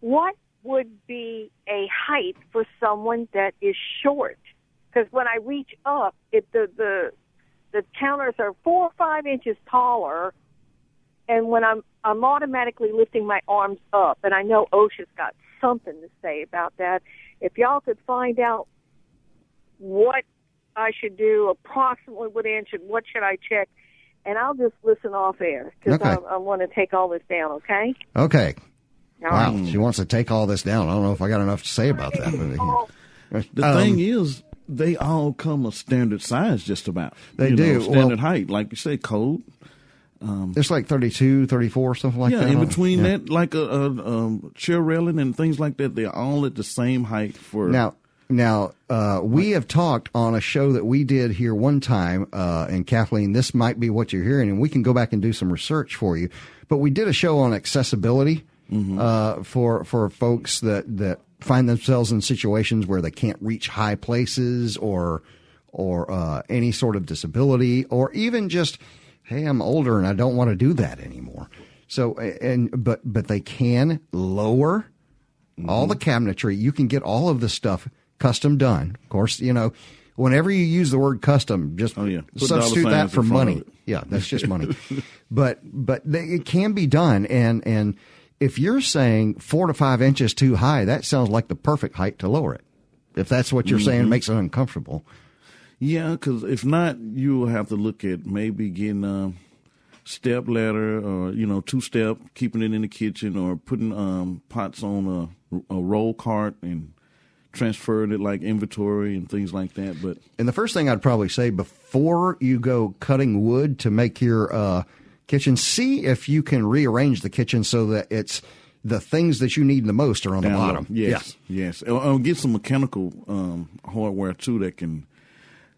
Speaker 5: what would be a height for someone that is short? Because when I reach up, it, the the the counters are four or five inches taller, and when I'm I'm automatically lifting my arms up, and I know OSHA's got something to say about that. If y'all could find out what I should do, approximately what inch, and what should I check. And I'll just listen off air because okay. I, I want to take all this down. Okay.
Speaker 1: Okay. All wow, right. she wants to take all this down. I don't know if I got enough to say about that. But,
Speaker 3: The
Speaker 1: Um,
Speaker 3: thing is, they all come a standard size, just about.
Speaker 1: They
Speaker 3: You
Speaker 1: do.
Speaker 3: know, standard
Speaker 1: Well-
Speaker 3: height, like you say, code.
Speaker 1: It's like 32, 34, something like that.
Speaker 3: yeah,
Speaker 1: that.
Speaker 3: in
Speaker 1: huh?
Speaker 3: between
Speaker 1: Yeah.
Speaker 3: that, like a, a um, chair railing and things like that, they're all at the same height for.
Speaker 1: Now, now uh, we have talked on a show that we did here one time, uh, and Kathleen, this might be what you're hearing, and we can go back and do some research for you. But we did a show on accessibility uh, for for folks that that find themselves in situations where they can't reach high places or or uh, any sort of disability, or even just, hey, I'm older and I don't want to do that anymore. So, and but but they can lower all the cabinetry. You can get all of the stuff custom done. Of course, you know, whenever you use the word custom, just
Speaker 3: Oh, yeah.
Speaker 1: Substitute that for money. Yeah, that's just money. *laughs* but but they, it can be done, and and if you're saying four to five inches too high, that sounds like the perfect height to lower it. If that's what you're
Speaker 3: Mm-hmm.
Speaker 1: saying, it makes it uncomfortable.
Speaker 3: Yeah, because if not, you will have to look at maybe getting a step ladder or you know two step, keeping it in the kitchen, or putting um, pots on a, a roll cart and transferring it like inventory and things like that. But
Speaker 1: And the first thing I'd probably say before you go cutting wood to make your uh, kitchen, see if you can rearrange the kitchen so that it's the things that you need the most are on the
Speaker 3: down low.
Speaker 1: bottom.
Speaker 3: yes, yes, or, or get some mechanical um, hardware too that can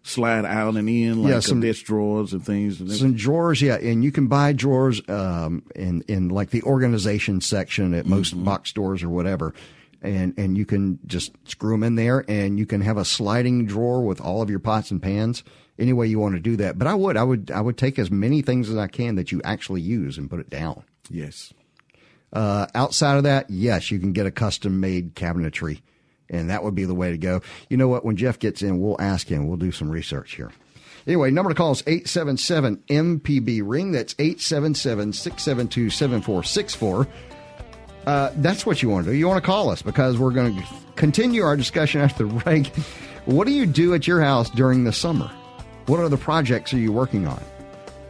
Speaker 3: slide out and in, like
Speaker 1: Yeah,
Speaker 3: yeah,
Speaker 1: some-
Speaker 3: desk drawers and things. And
Speaker 1: Some drawers, yeah, and you can buy drawers um, in in like the organization section at most
Speaker 3: Mm-hmm.
Speaker 1: box stores or whatever, and and you can just screw them in there, and you can have a sliding drawer with all of your pots and pans. Any way you want to do that, but I would, I would, I would take as many things as I can that you actually use and put it down.
Speaker 3: yes,
Speaker 1: Uh, outside of that, yes, you can get a custom made cabinetry, and that would be the way to go. You know what? When Jeff gets in, we'll ask him. We'll do some research here. Anyway, number to call is 877 MPB Ring. That's 877 672 7464. Uh, That's what you want to do. You want to call us because we're going to continue our discussion after the break. *laughs* What do you do at your house during the summer? What other projects are you working on?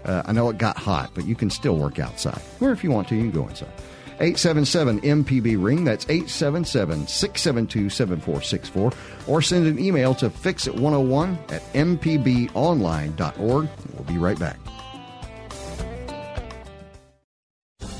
Speaker 1: Uh, I know it got hot, but you can still work outside. Or if you want to, you can go inside. 877 MPB Ring. That's 877 672 7464. Or send an email to fixit101 at mpbonline.org. We'll be right back.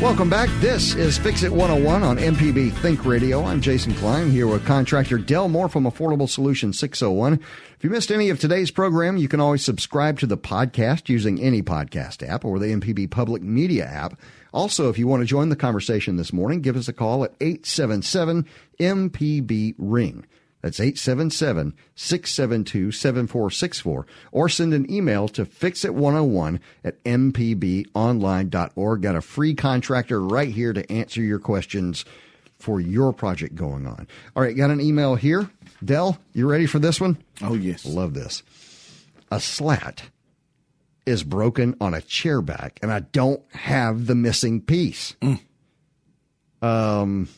Speaker 1: Welcome back. This is Fix It 101 on MPB Think Radio. I'm Jason Klein here with contractor Del Moore from Affordable Solutions 601. If you missed any of today's program, you can always subscribe to the podcast using any podcast app or the MPB Public Media app. Also, if you want to join the conversation this morning, give us a call at 877 MPB Ring. That's 877 672 7464. Or send an email to fixit101 at mpbonline.org. Got a free contractor right here to answer your questions for your project going on. All right, got an email here. Del, you ready for this one?
Speaker 3: oh yes,
Speaker 1: Love this. A slat is broken on a chair back, and I don't have the missing piece. Um,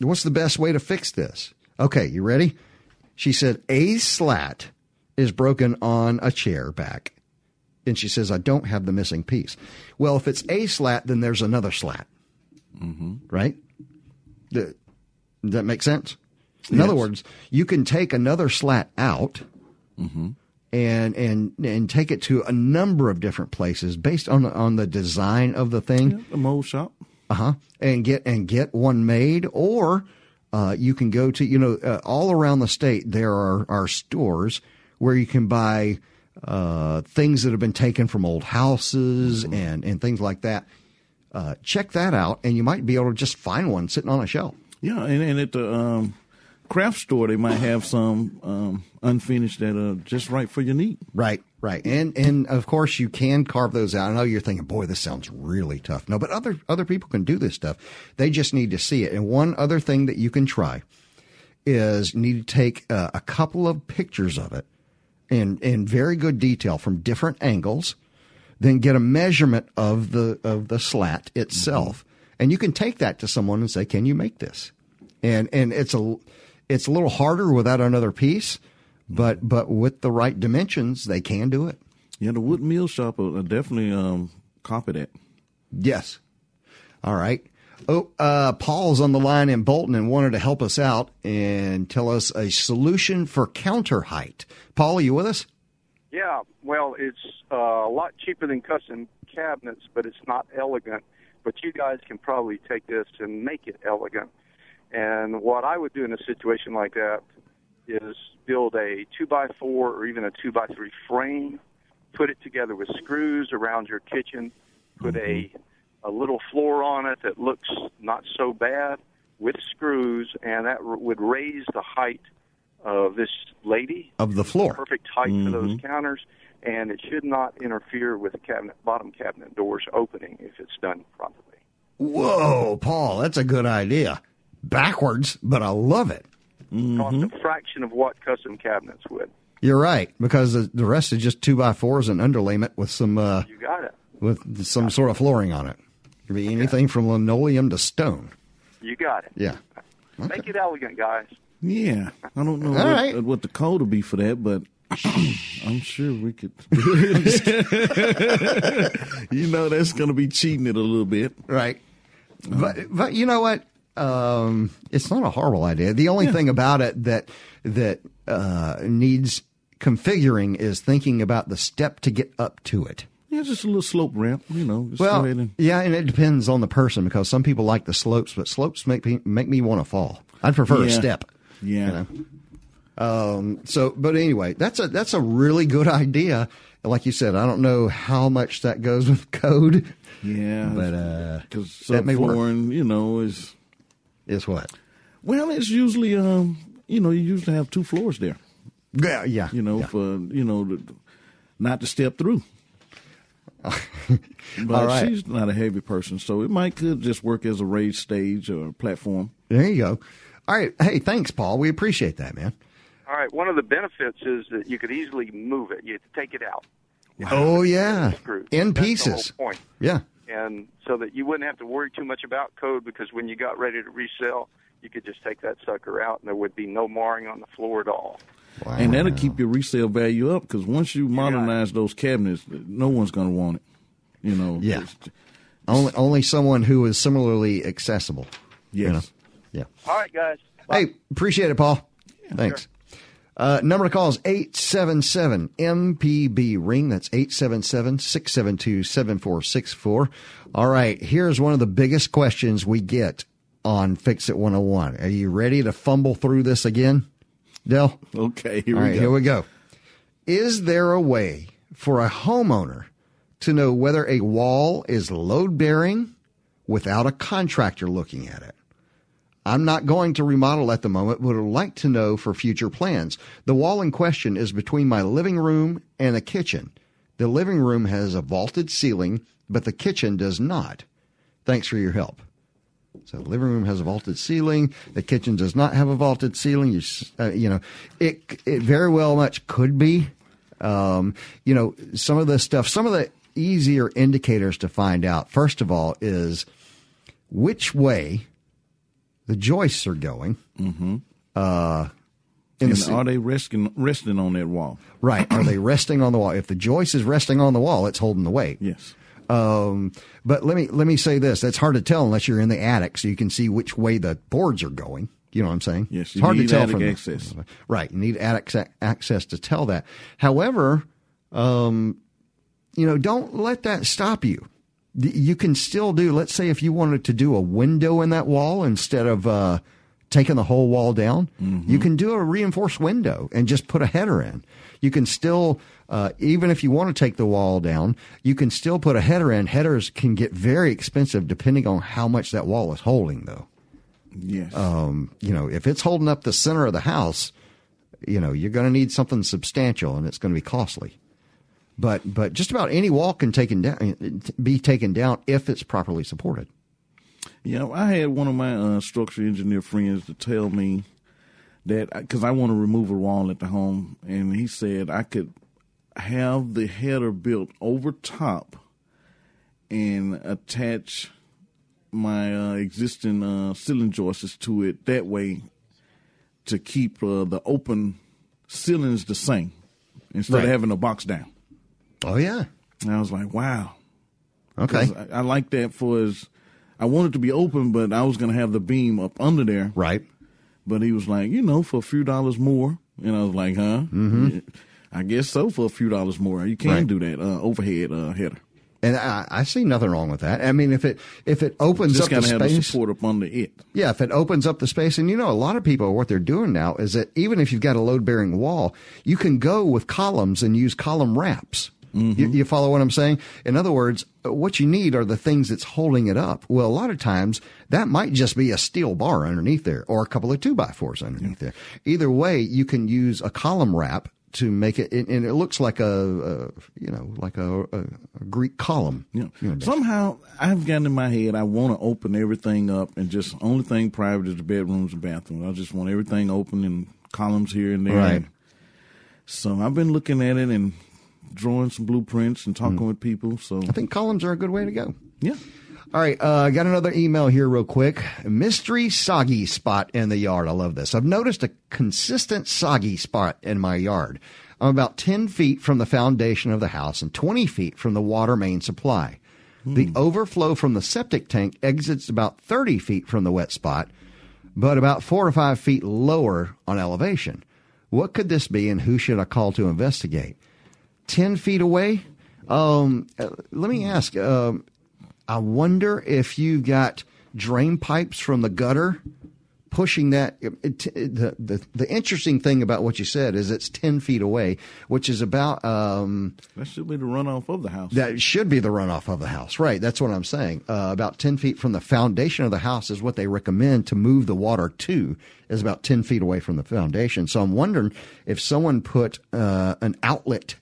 Speaker 1: what's the best way to fix this? Okay, you ready? She said a slat is broken on a chair back, and she says I don't have the missing piece. Well, if it's a slat, then there's another slat, mm-hmm. right? Does that make sense? In
Speaker 3: Yes.
Speaker 1: other words, you can take another slat out and and and take it to a number of different places based on on the design of the thing
Speaker 3: the mold shop.
Speaker 1: uh huh, and get and get one made, or uh, you can go to you know uh, all around the state there are are stores where you can buy uh, things that have been taken from old houses and and things like that. Uh, check that out, and you might be able to just find one sitting on a shelf.
Speaker 3: Yeah, and, and at the um, craft store, they might have some um, unfinished that are just right for your need.
Speaker 1: Right, right, and and of course you can carve those out. I know you're thinking, boy, this sounds really tough. No, but other other people can do this stuff. They just need to see it. And one other thing that you can try is you need to take uh, a couple of pictures of it in in very good detail from different angles. Then get a measurement of the of the slat itself, and you can take that to someone and say, "Can you make this?" and and it's a it's a little harder without another piece, but but with the right dimensions, they can do it.
Speaker 3: Yeah, the wood mill shop will definitely um, copy that.
Speaker 1: Yes. All right. Oh, uh, Paul's on the line in Bolton and wanted to help us out and tell us a solution for counter height. Paul, are you with us?
Speaker 6: Yeah, well, it's uh, a lot cheaper than custom cabinets, but it's not elegant. But you guys can probably take this and make it elegant. And what I would do in a situation like that is build a two by four or even a two by three frame, put it together with screws around your kitchen, put a a little floor on it that looks not so bad with screws, and that r- would raise the height of this lady
Speaker 1: Of the floor.
Speaker 6: perfect height for those mm-hmm. counters, and it should not interfere with the cabinet bottom cabinet doors opening if it's done properly.
Speaker 1: Whoa, Paul, that's a good idea. Backwards, but I love it.
Speaker 6: Cost a fraction of what custom cabinets would.
Speaker 1: You're right because the, the rest is just two by fours and underlayment with some uh,
Speaker 6: You got it.
Speaker 1: with some sort of flooring on it. Could be anything from linoleum to stone.
Speaker 6: You got it.
Speaker 1: Yeah.
Speaker 6: Make it elegant, guys.
Speaker 3: Yeah, I don't know what,
Speaker 1: right.
Speaker 3: what the code will be for that, but *clears throat* I'm sure we could. *laughs* you know, that's going to be cheating it a little bit.
Speaker 1: Right. But but you know what? Um, it's not a horrible idea. The only thing about it that that uh, needs configuring is thinking about the step to get up to it.
Speaker 3: Yeah, just a little slope ramp. You know,
Speaker 1: Well,
Speaker 3: and
Speaker 1: yeah, and it depends on the person because some people like the slopes, but slopes make me make me want to fall. I'd prefer a step.
Speaker 3: yeah.
Speaker 1: You know? Um, so, but anyway, that's a that's a really good idea. Like you said, I don't know how much that goes with code,
Speaker 3: Yeah,
Speaker 1: but uh,
Speaker 3: because
Speaker 1: that may work.
Speaker 3: you know, is
Speaker 1: is what?
Speaker 3: well, it's usually um, you know, you usually have two floors there.
Speaker 1: Yeah, yeah.
Speaker 3: You know,
Speaker 1: yeah.
Speaker 3: for you know, the, not to step through. *laughs* but
Speaker 1: All right.
Speaker 3: she's not a heavy person, so it might could just work as a raised stage or platform.
Speaker 1: There you go. All right. Hey, thanks, Paul. We appreciate that, man.
Speaker 6: All right. One of the benefits is that you could easily move it. You have to take it out.
Speaker 1: Oh yeah, in
Speaker 6: That's
Speaker 1: pieces.
Speaker 6: The whole point.
Speaker 1: Yeah.
Speaker 6: And so that you wouldn't have to worry too much about code because when you got ready to resell, you could just take that sucker out and there would be no marring on the floor at all.
Speaker 1: Wow.
Speaker 3: And that'll keep your resale value up because once you modernize those cabinets, no one's going to want it. You know.
Speaker 1: Yeah.
Speaker 3: It's-
Speaker 1: only only someone who is similarly accessible. you
Speaker 3: Yes.
Speaker 1: know? Yeah.
Speaker 6: All right, guys.
Speaker 1: Hey, appreciate it, Paul. Thanks. Uh, number to call is 877 MPB ring. That's 877 672 7464. All right, here's one of the biggest questions we get on Fix It 101. Are you ready to fumble through this again, Del?
Speaker 3: Okay. Here
Speaker 1: All
Speaker 3: we
Speaker 1: right,
Speaker 3: go.
Speaker 1: here we go. Is there a way for a homeowner to know whether a wall is load bearing without a contractor looking at it? I'm not going to remodel at the moment, but would like to know for future plans. The wall in question is between my living room and the kitchen. The living room has a vaulted ceiling, but the kitchen does not. Thanks for your help. So the living room has a vaulted ceiling. The kitchen does not have a vaulted ceiling. You, uh, you know, it it very well much could be. Um, you know, some of the stuff, some of the easier indicators to find out. First of all, is which way the joists are going. Mm-hmm. Uh,
Speaker 3: And
Speaker 1: the
Speaker 3: are they resting resting on that wall?
Speaker 1: right? Are they *clears throat* resting on the wall? If the joist is resting on the wall, it's holding the weight.
Speaker 3: Yes.
Speaker 1: Um, but let me let me say this: that's hard to tell unless you're in the attic, so you can see which way the boards are going. You know what I'm saying?
Speaker 3: Yes,
Speaker 1: it's hard
Speaker 3: need
Speaker 1: to tell
Speaker 3: attic
Speaker 1: from
Speaker 3: access.
Speaker 1: Right, you need attic access to tell that. However, um, you know, don't let that stop you. You can still do. Let's say if you wanted to do a window in that wall instead of uh, taking the whole wall down, you can do a reinforced window and just put a header in. You can still, uh, even if you want to take the wall down, you can still put a header in. Headers can get very expensive depending on how much that wall is holding, though
Speaker 3: Yes.
Speaker 1: um, you know, if it's holding up the center of the house, you know, you're going to need something substantial, and it's going to be costly. But but just about any wall can taken down, be taken down if it's properly supported.
Speaker 3: Yeah, I had one of my uh, structural engineer friends to tell me that because I want to remove a wall at the home, and he said I could have the header built over top and attach my uh, existing uh, ceiling joists to it that way to keep uh, the open ceilings the same instead
Speaker 1: Right.
Speaker 3: of having a box down.
Speaker 1: Oh yeah.
Speaker 3: And I was like, wow.
Speaker 1: Okay.
Speaker 3: I, I like that for his. I wanted to be open, but I was going to have the beam up under there.
Speaker 1: Right.
Speaker 3: But he was like, you know, for a few dollars more. And I was like, huh? Mm-hmm. I guess so for a few dollars more. You can
Speaker 1: Right.
Speaker 3: do that uh, overhead uh, header.
Speaker 1: And I, I see nothing wrong with that. I mean, if it if it opens
Speaker 3: Just
Speaker 1: up the
Speaker 3: have the
Speaker 1: space,
Speaker 3: support up under it.
Speaker 1: yeah, if it opens up the space, and you know, a lot of people, what they're doing now is that even if you've got a load bearing wall, you can go with columns and use column wraps. You, you follow what I'm saying? In other words, what you need are the things that's holding it up. Well, a lot of times that might just be a steel bar underneath there or a couple of two by fours underneath there. Either way, you can use a column wrap to make it, and and it looks like a, a you know, like a, a, Greek column.
Speaker 3: Know,
Speaker 1: You know,
Speaker 3: somehow I've gotten in my head I want to open everything up and just only thing private is the bedrooms and bathrooms. I just want everything open and columns here and there.
Speaker 1: Right.
Speaker 3: So I've been looking at it and drawing some blueprints and talking with people. So
Speaker 1: I think columns are a good way to go.
Speaker 3: yeah,
Speaker 1: All right, uh, I got another email here real quick. Mystery soggy spot in the yard. I love this. I've noticed a consistent soggy spot in my yard. I'm about 10 feet from the foundation of the house and 20 feet from the water main supply. The overflow from the septic tank exits about 30 feet from the wet spot, but about four or five feet lower on elevation. What could this be and who should I call to investigate? 10 feet away? Um, uh, let me ask. Um, I wonder if you've got drain pipes from the gutter pushing that. It, it- the, the the interesting thing about what you said is it's ten feet away, which is about um,
Speaker 3: that should be the runoff of the house.
Speaker 1: that should be the runoff of the house, right? That's what I'm saying. Uh, about ten feet from the foundation of the house is what they recommend to move the water to. Is about ten feet away from the foundation. So I'm wondering if someone put uh, an outlet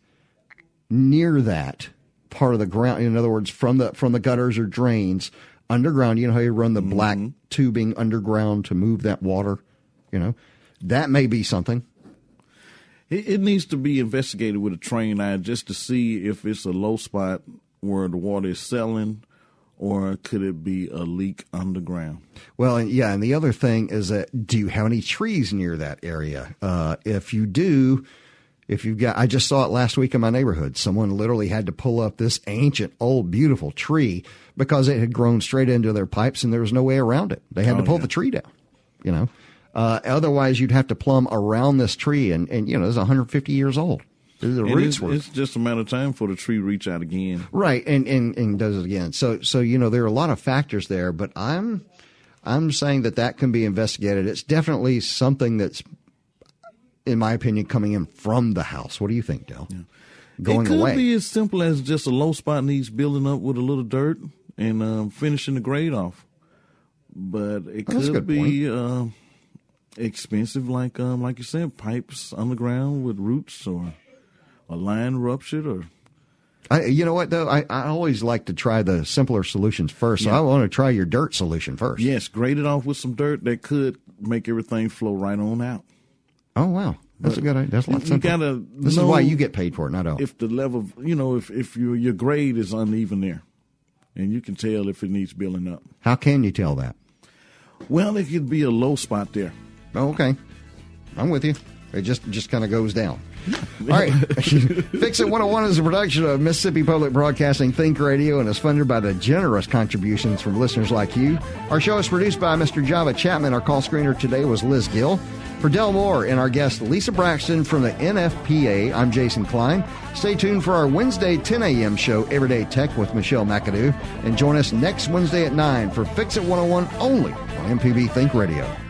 Speaker 1: near that part of the ground. In other words, from the from the gutters or drains underground. You know how you run the black tubing underground to move that water. You know, that may be something.
Speaker 3: It, it needs to be investigated with a trained eye just to see if it's a low spot where the water is selling, or could it be a leak underground?
Speaker 1: Well, yeah, and the other thing is that do you have any trees near that area? Uh, if you do, if you've got, I just saw it last week in my neighborhood. Someone literally had to pull up this ancient, old, beautiful tree because it had grown straight into their pipes and there was no way around it. They had to
Speaker 3: Oh,
Speaker 1: pull
Speaker 3: yeah.
Speaker 1: the tree down, you know. Uh, otherwise, you'd have to plumb around this tree, and, and you know, it's 150 years old. The
Speaker 3: And
Speaker 1: roots
Speaker 3: it's,
Speaker 1: were
Speaker 3: it's just a matter of time for the tree to reach out again.
Speaker 1: Right, and, and and does it again. So so you know there are a lot of factors there, but I'm I'm saying that that can be investigated. It's definitely something that's, in my opinion, coming in from the house. What do you think, Del? Going
Speaker 3: it could
Speaker 1: away.
Speaker 3: be as simple as just a low spot needs building up with a little dirt and um, finishing the grade off. But it
Speaker 1: a
Speaker 3: could be uh, expensive, like um, like you said, pipes underground with roots or a line ruptured or
Speaker 1: I, you know what though? I, I always like to try the simpler solutions first. So
Speaker 3: Yeah.
Speaker 1: I want to try your dirt solution first.
Speaker 3: yes, grade it off with some dirt that could make everything flow right on out.
Speaker 1: Oh wow, that's a good idea. That's a lot
Speaker 3: You gotta
Speaker 1: this is why you get paid for it, not all.
Speaker 3: If the level, you know, if if your your grade is uneven there, and you can tell if it needs building up.
Speaker 1: How can you tell that?
Speaker 3: Well, it could be a low spot there.
Speaker 1: Oh, okay. I'm with you. It just just kind of goes down. *laughs* All right. *laughs* Fix It 101 is a production of Mississippi Public Broadcasting Think Radio and is funded by the generous contributions from listeners like you. Our show is produced by Mr. Java Chapman. Our call screener today was Liz Gill. For Del Moore and our guest Lisa Braxton from the NFPA, I'm Jason Klein. Stay tuned for our Wednesday 10 a.m. show, Everyday Tech with Michelle McAdoo. And join us next Wednesday at 9 for Fix It 101 only on MPB Think Radio.